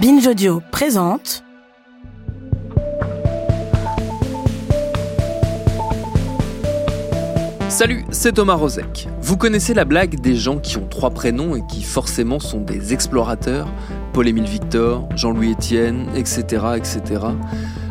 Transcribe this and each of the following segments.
Binge Audio présente Salut, c'est Thomas Rozek. Vous connaissez la blague des gens qui ont trois prénoms et qui forcément sont des explorateurs? Paul-Émile Victor, Jean-Louis Étienne, etc., etc.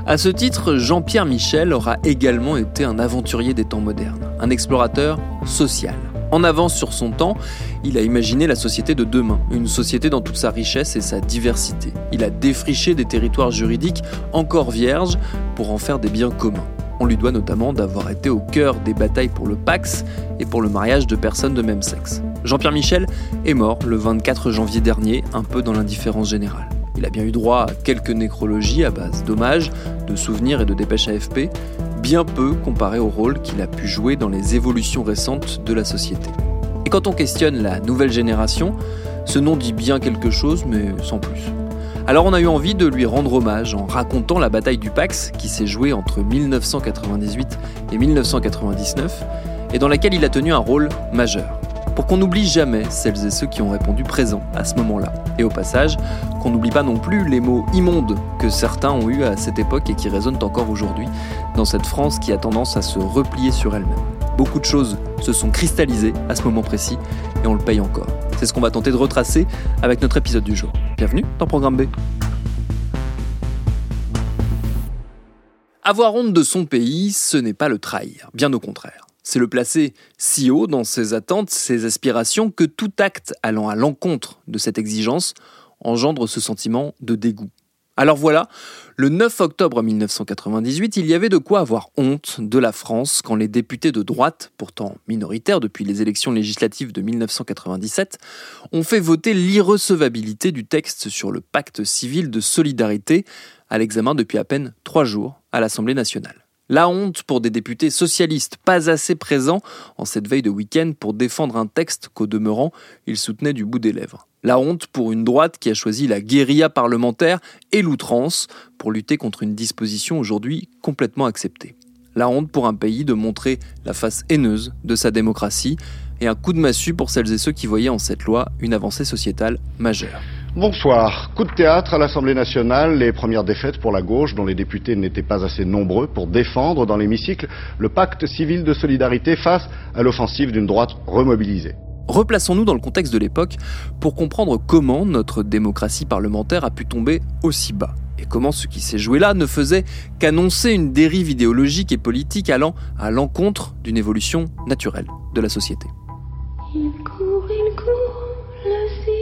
À ce titre, Jean-Pierre Michel aura également été un aventurier des temps modernes, un explorateur social. En avance sur son temps, il a imaginé la société de demain, une société dans toute sa richesse et sa diversité. Il a défriché des territoires juridiques encore vierges pour en faire des biens communs. On lui doit notamment d'avoir été au cœur des batailles pour le Pax et pour le mariage de personnes de même sexe. Jean-Pierre Michel est mort le 24 janvier dernier, un peu dans l'indifférence générale. Il a bien eu droit à quelques nécrologies à base d'hommages, de souvenirs et de dépêches AFP, bien peu comparé au rôle qu'il a pu jouer dans les évolutions récentes de la société. Et quand on questionne la nouvelle génération, ce nom dit bien quelque chose, mais sans plus. Alors on a eu envie de lui rendre hommage en racontant la bataille du Pax qui s'est jouée entre 1998 et 1999 et dans laquelle il a tenu un rôle majeur. Pour qu'on n'oublie jamais celles et ceux qui ont répondu présents à ce moment-là. Et au passage, qu'on n'oublie pas non plus les mots immondes que certains ont eus à cette époque et qui résonnent encore aujourd'hui dans cette France qui a tendance à se replier sur elle-même. Beaucoup de choses se sont cristallisées à ce moment précis et on le paye encore. C'est ce qu'on va tenter de retracer avec notre épisode du jour. Bienvenue dans Programme B. Avoir honte de son pays, ce n'est pas le trahir, bien au contraire. C'est le placer si haut dans ses attentes, ses aspirations, que tout acte allant à l'encontre de cette exigence engendre ce sentiment de dégoût. Alors voilà, le 9 octobre 1998, il y avait de quoi avoir honte de la France quand les députés de droite, pourtant minoritaires depuis les élections législatives de 1997, ont fait voter l'irrecevabilité du texte sur le pacte civil de solidarité à l'examen depuis à peine trois jours à l'Assemblée nationale. La honte pour des députés socialistes pas assez présents en cette veille de week-end pour défendre un texte qu'au demeurant, ils soutenaient du bout des lèvres. La honte pour une droite qui a choisi la guérilla parlementaire et l'outrance pour lutter contre une disposition aujourd'hui complètement acceptée. La honte pour un pays de montrer la face haineuse de sa démocratie et un coup de massue pour celles et ceux qui voyaient en cette loi une avancée sociétale majeure. Bonsoir. Coup de théâtre à l'Assemblée nationale, les premières défaites pour la gauche dont les députés n'étaient pas assez nombreux pour défendre dans l'hémicycle le pacte civil de solidarité face à l'offensive d'une droite remobilisée. Replaçons-nous dans le contexte de l'époque pour comprendre comment notre démocratie parlementaire a pu tomber aussi bas et comment ce qui s'est joué là ne faisait qu'annoncer une dérive idéologique et politique allant à l'encontre d'une évolution naturelle de la société. Il court, il court, le sida.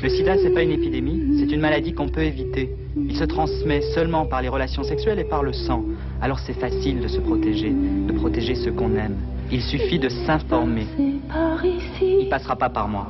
Le sida, c'est pas une épidémie, c'est une maladie qu'on peut éviter. Il se transmet seulement par les relations sexuelles et par le sang. Alors c'est facile de se protéger, de protéger ceux qu'on aime. Il suffit de s'informer. Il passera pas par moi.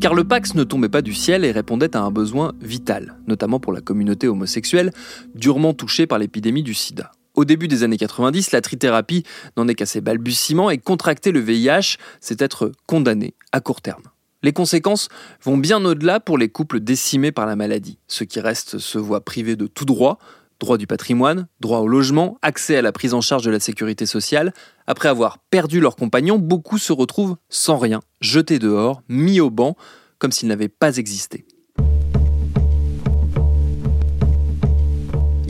Car le Pax ne tombait pas du ciel et répondait à un besoin vital, notamment pour la communauté homosexuelle, durement touchée par l'épidémie du sida. Au début des années 90, la trithérapie n'en est qu'à ses balbutiements et contracter le VIH, c'est être condamné à court terme. Les conséquences vont bien au-delà pour les couples décimés par la maladie. Ceux qui restent se voient privés de tout droit, droit du patrimoine, droit au logement, accès à la prise en charge de la sécurité sociale. Après avoir perdu leur compagnon, beaucoup se retrouvent sans rien, jetés dehors, mis au banc, comme s'ils n'avaient pas existé.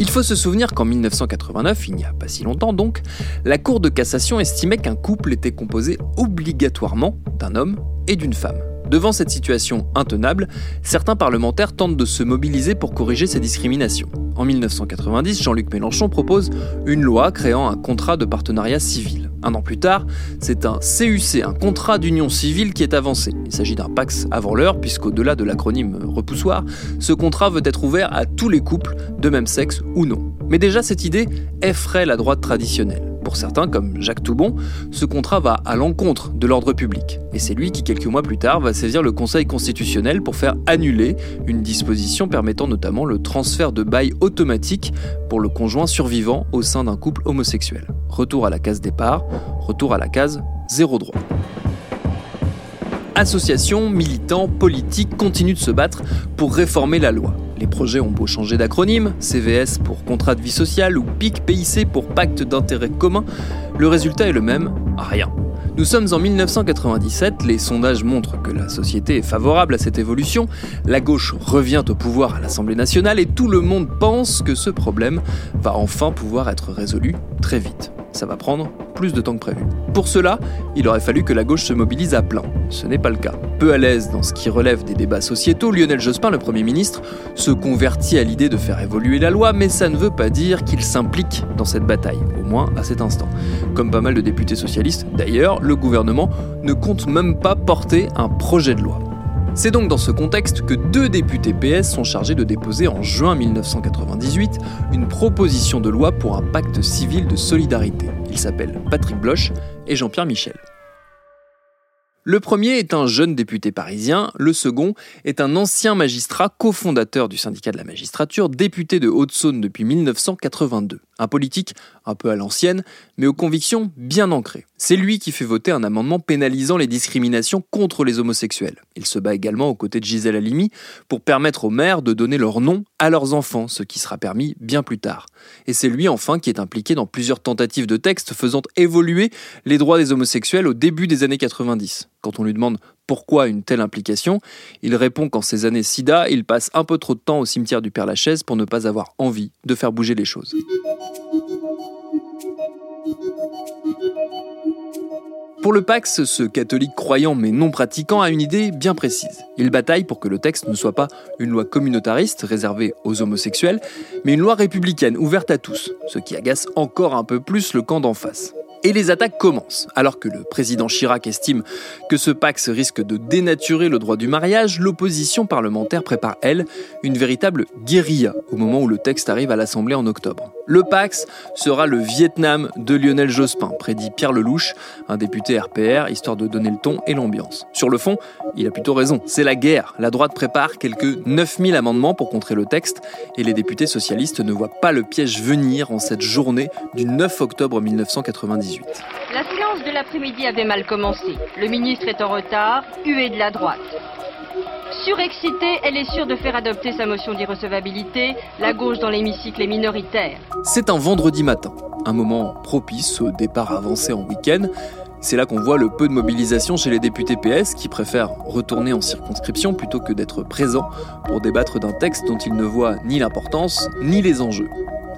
Il faut se souvenir qu'en 1989, il n'y a pas si longtemps donc, la Cour de cassation estimait qu'un couple était composé obligatoirement d'un homme et d'une femme. Devant cette situation intenable, certains parlementaires tentent de se mobiliser pour corriger ces discriminations. En 1990, Jean-Luc Mélenchon propose une loi créant un contrat de partenariat civil. Un an plus tard, c'est un CUC, un contrat d'union civile qui est avancé. Il s'agit d'un Pax avant l'heure, puisqu'au-delà de l'acronyme repoussoir, ce contrat veut être ouvert à tous les couples, de même sexe ou non. Mais déjà, cette idée effraie la droite traditionnelle. Pour certains, comme Jacques Toubon, ce contrat va à l'encontre de l'ordre public. Et c'est lui qui, quelques mois plus tard, va saisir le Conseil constitutionnel pour faire annuler une disposition permettant notamment le transfert de bail automatique pour le conjoint survivant au sein d'un couple homosexuel. Retour à la case départ, retour à la case zéro droit. Associations, militants, politiques continuent de se battre pour réformer la loi. Les projets ont beau changer d'acronyme, CVS pour contrat de vie sociale ou PIC PIC pour pacte d'intérêt commun, le résultat est le même, rien. Nous sommes en 1997, les sondages montrent que la société est favorable à cette évolution, la gauche revient au pouvoir à l'Assemblée nationale et tout le monde pense que ce problème va enfin pouvoir être résolu très vite ça va prendre plus de temps que prévu. Pour cela, il aurait fallu que la gauche se mobilise à plein. Ce n'est pas le cas. Peu à l'aise dans ce qui relève des débats sociétaux, Lionel Jospin, le Premier ministre, se convertit à l'idée de faire évoluer la loi, mais ça ne veut pas dire qu'il s'implique dans cette bataille, au moins à cet instant. Comme pas mal de députés socialistes, d'ailleurs, le gouvernement ne compte même pas porter un projet de loi. C'est donc dans ce contexte que deux députés PS sont chargés de déposer en juin 1998 une proposition de loi pour un pacte civil de solidarité. Ils s'appellent Patrick Bloch et Jean-Pierre Michel. Le premier est un jeune député parisien, le second est un ancien magistrat cofondateur du syndicat de la magistrature, député de Haute-Saône depuis 1982. Un politique un peu à l'ancienne, mais aux convictions bien ancrées. C'est lui qui fait voter un amendement pénalisant les discriminations contre les homosexuels. Il se bat également aux côtés de Gisèle Halimi pour permettre aux mères de donner leur nom à leurs enfants, ce qui sera permis bien plus tard. Et c'est lui enfin qui est impliqué dans plusieurs tentatives de textes faisant évoluer les droits des homosexuels au début des années 90. Quand on lui demande pourquoi une telle implication, il répond qu'en ces années sida, il passe un peu trop de temps au cimetière du Père-Lachaise pour ne pas avoir envie de faire bouger les choses. Pour le Pax, ce catholique croyant mais non pratiquant a une idée bien précise. Il bataille pour que le texte ne soit pas une loi communautariste réservée aux homosexuels, mais une loi républicaine ouverte à tous, ce qui agace encore un peu plus le camp d'en face. Et les attaques commencent. Alors que le président Chirac estime que ce Pax risque de dénaturer le droit du mariage, l'opposition parlementaire prépare, elle, une véritable guérilla au moment où le texte arrive à l'Assemblée en octobre. Le Pax sera le Vietnam de Lionel Jospin, prédit Pierre Lelouch, un député RPR, histoire de donner le ton et l'ambiance. Sur le fond, il a plutôt raison. C'est la guerre. La droite prépare quelques 9000 amendements pour contrer le texte et les députés socialistes ne voient pas le piège venir en cette journée du 9 octobre 1990. La séance de l'après-midi avait mal commencé. Le ministre est en retard, hué de la droite. Surexcitée, elle est sûre de faire adopter sa motion d'irrecevabilité. La gauche dans l'hémicycle est minoritaire. C'est un vendredi matin, un moment propice au départ avancé en week-end. C'est là qu'on voit le peu de mobilisation chez les députés PS qui préfèrent retourner en circonscription plutôt que d'être présents pour débattre d'un texte dont ils ne voient ni l'importance ni les enjeux.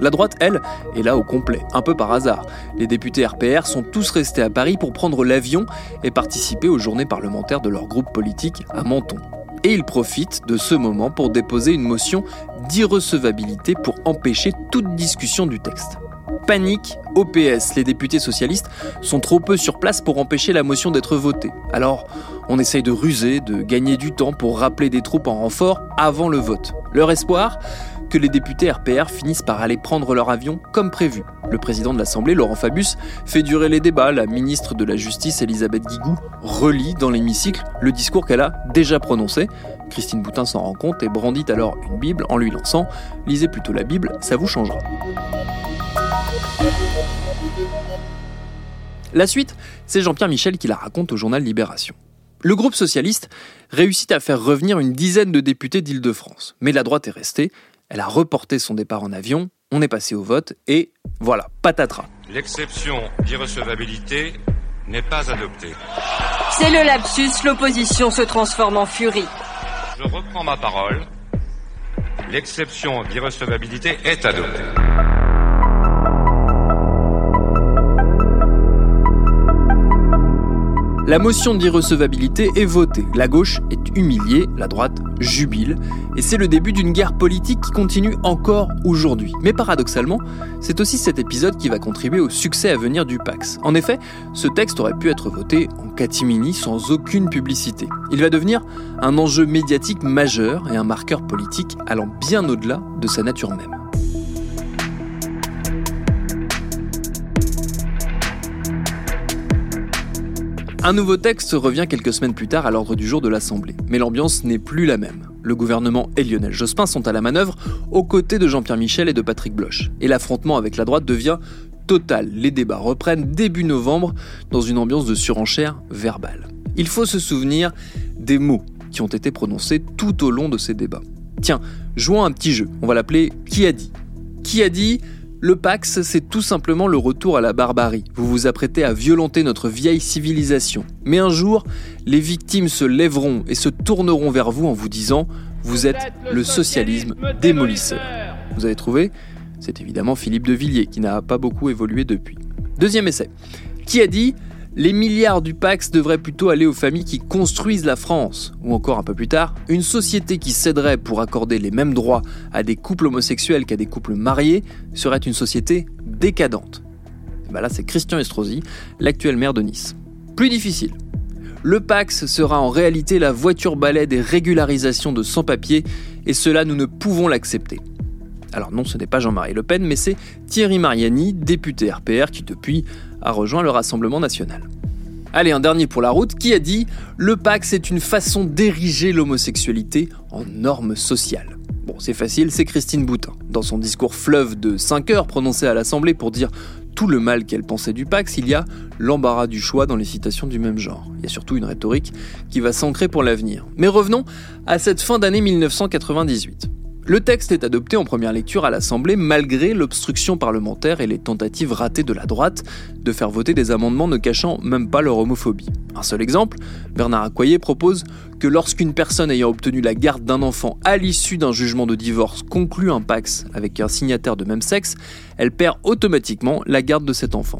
La droite, elle, est là au complet, un peu par hasard. Les députés RPR sont tous restés à Paris pour prendre l'avion et participer aux journées parlementaires de leur groupe politique à Menton. Et ils profitent de ce moment pour déposer une motion d'irrecevabilité pour empêcher toute discussion du texte. Panique au PS, les députés socialistes sont trop peu sur place pour empêcher la motion d'être votée. Alors, on essaye de ruser, de gagner du temps pour rappeler des troupes en renfort avant le vote. Leur espoir? Que les députés RPR finissent par aller prendre leur avion comme prévu. Le président de l'Assemblée, Laurent Fabius, fait durer les débats. La ministre de la Justice, Elisabeth Guigou, relit dans l'hémicycle le discours qu'elle a déjà prononcé. Christine Boutin s'en rend compte et brandit alors une Bible en lui lançant Lisez plutôt la Bible, ça vous changera. La suite, c'est Jean-Pierre Michel qui la raconte au journal Libération. Le groupe socialiste réussit à faire revenir une dizaine de députés d'Île-de-France, mais la droite est restée elle a reporté son départ en avion, on est passé au vote et voilà, patatras. L'exception d'irrecevabilité n'est pas adoptée. C'est le lapsus, l'opposition se transforme en furie. Je reprends ma parole. L'exception d'irrecevabilité est adoptée. La motion d'irrecevabilité est votée, la gauche est humiliée, la droite jubile, et c'est le début d'une guerre politique qui continue encore aujourd'hui. Mais paradoxalement, c'est aussi cet épisode qui va contribuer au succès à venir du Pax. En effet, ce texte aurait pu être voté en catimini sans aucune publicité. Il va devenir un enjeu médiatique majeur et un marqueur politique allant bien au-delà de sa nature même. Un nouveau texte revient quelques semaines plus tard à l'ordre du jour de l'Assemblée, mais l'ambiance n'est plus la même. Le gouvernement et Lionel Jospin sont à la manœuvre aux côtés de Jean-Pierre Michel et de Patrick Bloch. Et l'affrontement avec la droite devient total. Les débats reprennent début novembre dans une ambiance de surenchère verbale. Il faut se souvenir des mots qui ont été prononcés tout au long de ces débats. Tiens, jouons un petit jeu, on va l'appeler Qui a dit? Qui a dit le Pax, c'est tout simplement le retour à la barbarie. Vous vous apprêtez à violenter notre vieille civilisation. Mais un jour, les victimes se lèveront et se tourneront vers vous en vous disant Vous êtes le socialisme démolisseur. Vous avez trouvé? C'est évidemment Philippe de Villiers qui n'a pas beaucoup évolué depuis. Deuxième essai. Qui a dit les milliards du Pax devraient plutôt aller aux familles qui construisent la France. Ou encore un peu plus tard, une société qui céderait pour accorder les mêmes droits à des couples homosexuels qu'à des couples mariés serait une société décadente. Ben là, c'est Christian Estrosi, l'actuel maire de Nice. Plus difficile. Le Pax sera en réalité la voiture balai des régularisations de sans-papiers, et cela nous ne pouvons l'accepter. Alors non, ce n'est pas Jean-Marie Le Pen, mais c'est Thierry Mariani, député RPR, qui depuis a rejoint le Rassemblement national. Allez, un dernier pour la route, qui a dit Le Pax est une façon d'ériger l'homosexualité en norme sociale. Bon, c'est facile, c'est Christine Boutin. Dans son discours fleuve de 5 heures prononcé à l'Assemblée pour dire tout le mal qu'elle pensait du Pax, il y a l'embarras du choix dans les citations du même genre. Il y a surtout une rhétorique qui va s'ancrer pour l'avenir. Mais revenons à cette fin d'année 1998. Le texte est adopté en première lecture à l'Assemblée malgré l'obstruction parlementaire et les tentatives ratées de la droite de faire voter des amendements ne cachant même pas leur homophobie. Un seul exemple, Bernard Accoyer propose que lorsqu'une personne ayant obtenu la garde d'un enfant à l'issue d'un jugement de divorce conclut un pax avec un signataire de même sexe, elle perd automatiquement la garde de cet enfant.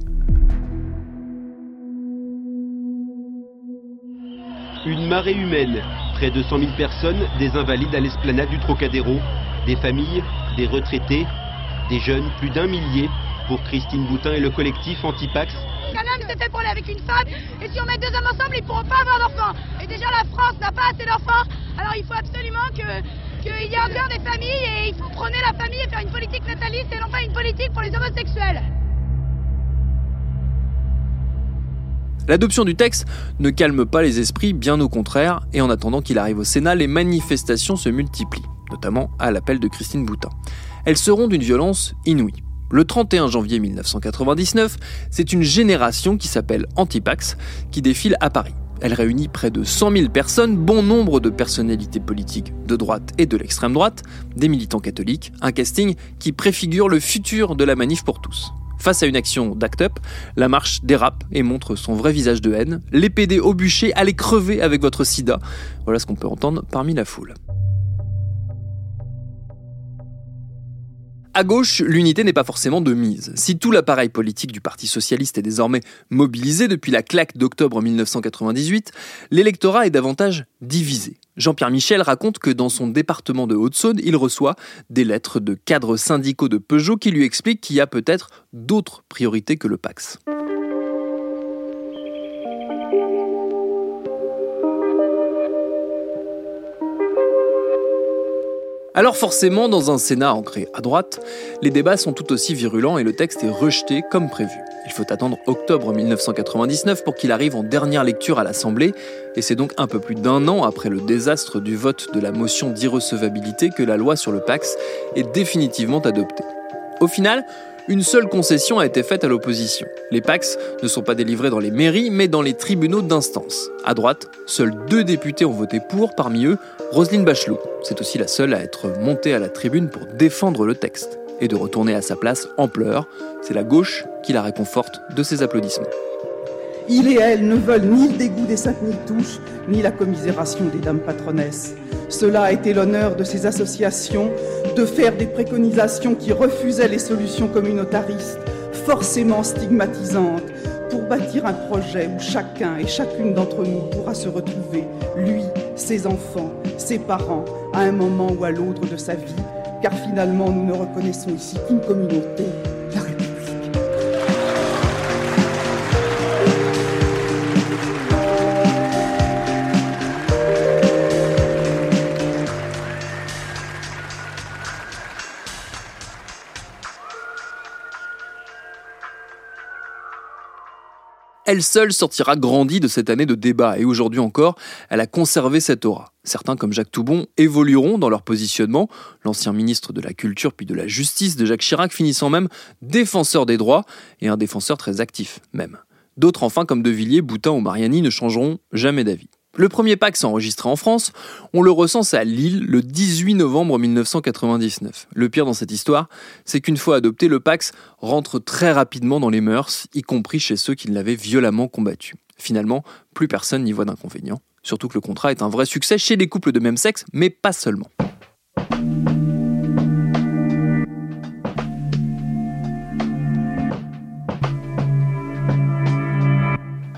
Une marée humaine Près de 100 000 personnes, des invalides à l'esplanade du Trocadéro, des familles, des retraités, des jeunes, plus d'un millier pour Christine Boutin et le collectif Antipax. Un homme c'est fait pour avec une femme, et si on met deux hommes ensemble, ils ne pourront pas avoir d'enfants. Et déjà la France n'a pas assez d'enfants, alors il faut absolument qu'il y ait bien des familles, et il faut prôner la famille et faire une politique nataliste et non pas une politique pour les homosexuels. L'adoption du texte ne calme pas les esprits, bien au contraire, et en attendant qu'il arrive au Sénat, les manifestations se multiplient, notamment à l'appel de Christine Boutin. Elles seront d'une violence inouïe. Le 31 janvier 1999, c'est une génération qui s'appelle Antipax qui défile à Paris. Elle réunit près de 100 000 personnes, bon nombre de personnalités politiques de droite et de l'extrême droite, des militants catholiques, un casting qui préfigure le futur de la manif pour tous. Face à une action d'Act Up, la marche dérape et montre son vrai visage de haine. Les PD au bûcher, allez crever avec votre sida. Voilà ce qu'on peut entendre parmi la foule. À gauche, l'unité n'est pas forcément de mise. Si tout l'appareil politique du Parti socialiste est désormais mobilisé depuis la claque d'octobre 1998, l'électorat est davantage divisé. Jean-Pierre Michel raconte que dans son département de Haute-Saône, il reçoit des lettres de cadres syndicaux de Peugeot qui lui expliquent qu'il y a peut-être d'autres priorités que le Pax. Alors forcément, dans un Sénat ancré à droite, les débats sont tout aussi virulents et le texte est rejeté comme prévu. Il faut attendre octobre 1999 pour qu'il arrive en dernière lecture à l'Assemblée, et c'est donc un peu plus d'un an après le désastre du vote de la motion d'irrecevabilité que la loi sur le Pax est définitivement adoptée. Au final, une seule concession a été faite à l'opposition. Les Pax ne sont pas délivrés dans les mairies, mais dans les tribunaux d'instance. À droite, seuls deux députés ont voté pour, parmi eux, Roselyne Bachelot. C'est aussi la seule à être montée à la tribune pour défendre le texte. Et de retourner à sa place en pleurs, c'est la gauche qui la réconforte de ses applaudissements. Il et elle ne veulent ni le dégoût des 5000 touches, ni la commisération des dames patronesses. Cela a été l'honneur de ces associations de faire des préconisations qui refusaient les solutions communautaristes, forcément stigmatisantes, pour bâtir un projet où chacun et chacune d'entre nous pourra se retrouver, lui, ses enfants, ses parents, à un moment ou à l'autre de sa vie, car finalement nous ne reconnaissons ici qu'une communauté, elle seule sortira grandie de cette année de débat et aujourd'hui encore, elle a conservé cette aura. Certains, comme Jacques Toubon, évolueront dans leur positionnement, l'ancien ministre de la Culture puis de la Justice de Jacques Chirac finissant même défenseur des droits et un défenseur très actif même. D'autres enfin, comme De Villiers, Boutin ou Mariani, ne changeront jamais d'avis. Le premier Pax enregistré en France, on le recense à Lille le 18 novembre 1999. Le pire dans cette histoire, c'est qu'une fois adopté, le Pax rentre très rapidement dans les mœurs, y compris chez ceux qui l'avaient violemment combattu. Finalement, plus personne n'y voit d'inconvénient. Surtout que le contrat est un vrai succès chez les couples de même sexe, mais pas seulement.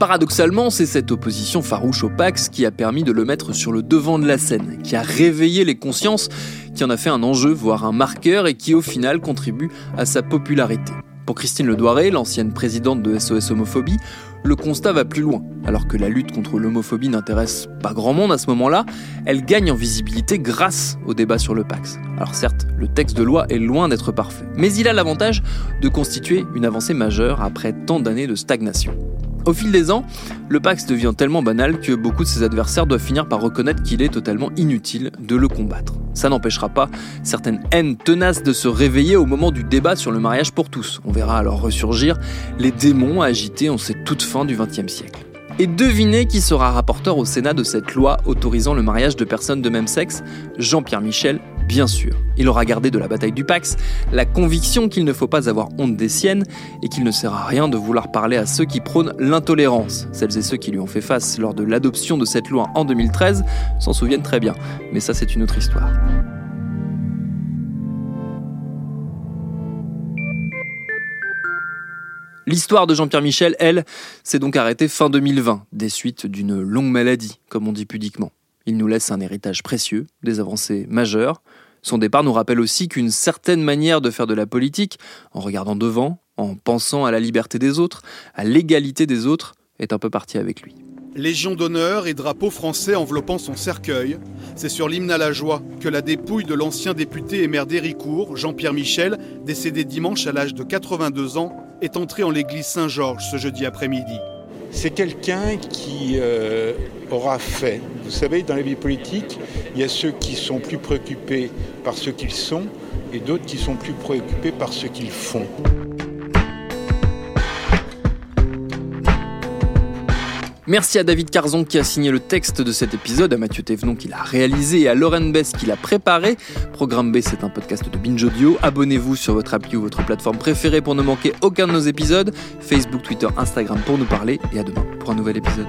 Paradoxalement, c'est cette opposition farouche au Pax qui a permis de le mettre sur le devant de la scène, qui a réveillé les consciences, qui en a fait un enjeu, voire un marqueur, et qui au final contribue à sa popularité. Pour Christine Ledoiré, l'ancienne présidente de SOS Homophobie, le constat va plus loin. Alors que la lutte contre l'homophobie n'intéresse pas grand monde à ce moment-là, elle gagne en visibilité grâce au débat sur le Pax. Alors certes, le texte de loi est loin d'être parfait, mais il a l'avantage de constituer une avancée majeure après tant d'années de stagnation. Au fil des ans, le Pax devient tellement banal que beaucoup de ses adversaires doivent finir par reconnaître qu'il est totalement inutile de le combattre. Ça n'empêchera pas certaines haines tenaces de se réveiller au moment du débat sur le mariage pour tous. On verra alors ressurgir les démons agités en cette toute fin du XXe siècle. Et devinez qui sera rapporteur au Sénat de cette loi autorisant le mariage de personnes de même sexe? Jean-Pierre Michel, bien sûr. Il aura gardé de la bataille du Pax la conviction qu'il ne faut pas avoir honte des siennes et qu'il ne sert à rien de vouloir parler à ceux qui prônent l'intolérance. Celles et ceux qui lui ont fait face lors de l'adoption de cette loi en 2013 s'en souviennent très bien. Mais ça, c'est une autre histoire. L'histoire de Jean-Pierre Michel, elle, s'est donc arrêtée fin 2020, des suites d'une longue maladie, comme on dit pudiquement. Il nous laisse un héritage précieux, des avancées majeures. Son départ nous rappelle aussi qu'une certaine manière de faire de la politique, en regardant devant, en pensant à la liberté des autres, à l'égalité des autres, est un peu partie avec lui. Légion d'honneur et drapeau français enveloppant son cercueil, c'est sur l'hymne à la joie que la dépouille de l'ancien député et maire d'Héricourt, Jean-Pierre Michel, décédé dimanche à l'âge de 82 ans, est entré en l'église Saint-Georges ce jeudi après-midi. C'est quelqu'un qui euh, aura fait. Vous savez, dans la vie politique, il y a ceux qui sont plus préoccupés par ce qu'ils sont et d'autres qui sont plus préoccupés par ce qu'ils font. Merci à David Carzon qui a signé le texte de cet épisode, à Mathieu Thévenon qui l'a réalisé et à Lauren Bess qui l'a préparé. Programme B, c'est un podcast de Binge Audio. Abonnez-vous sur votre appli ou votre plateforme préférée pour ne manquer aucun de nos épisodes. Facebook, Twitter, Instagram pour nous parler. Et à demain pour un nouvel épisode.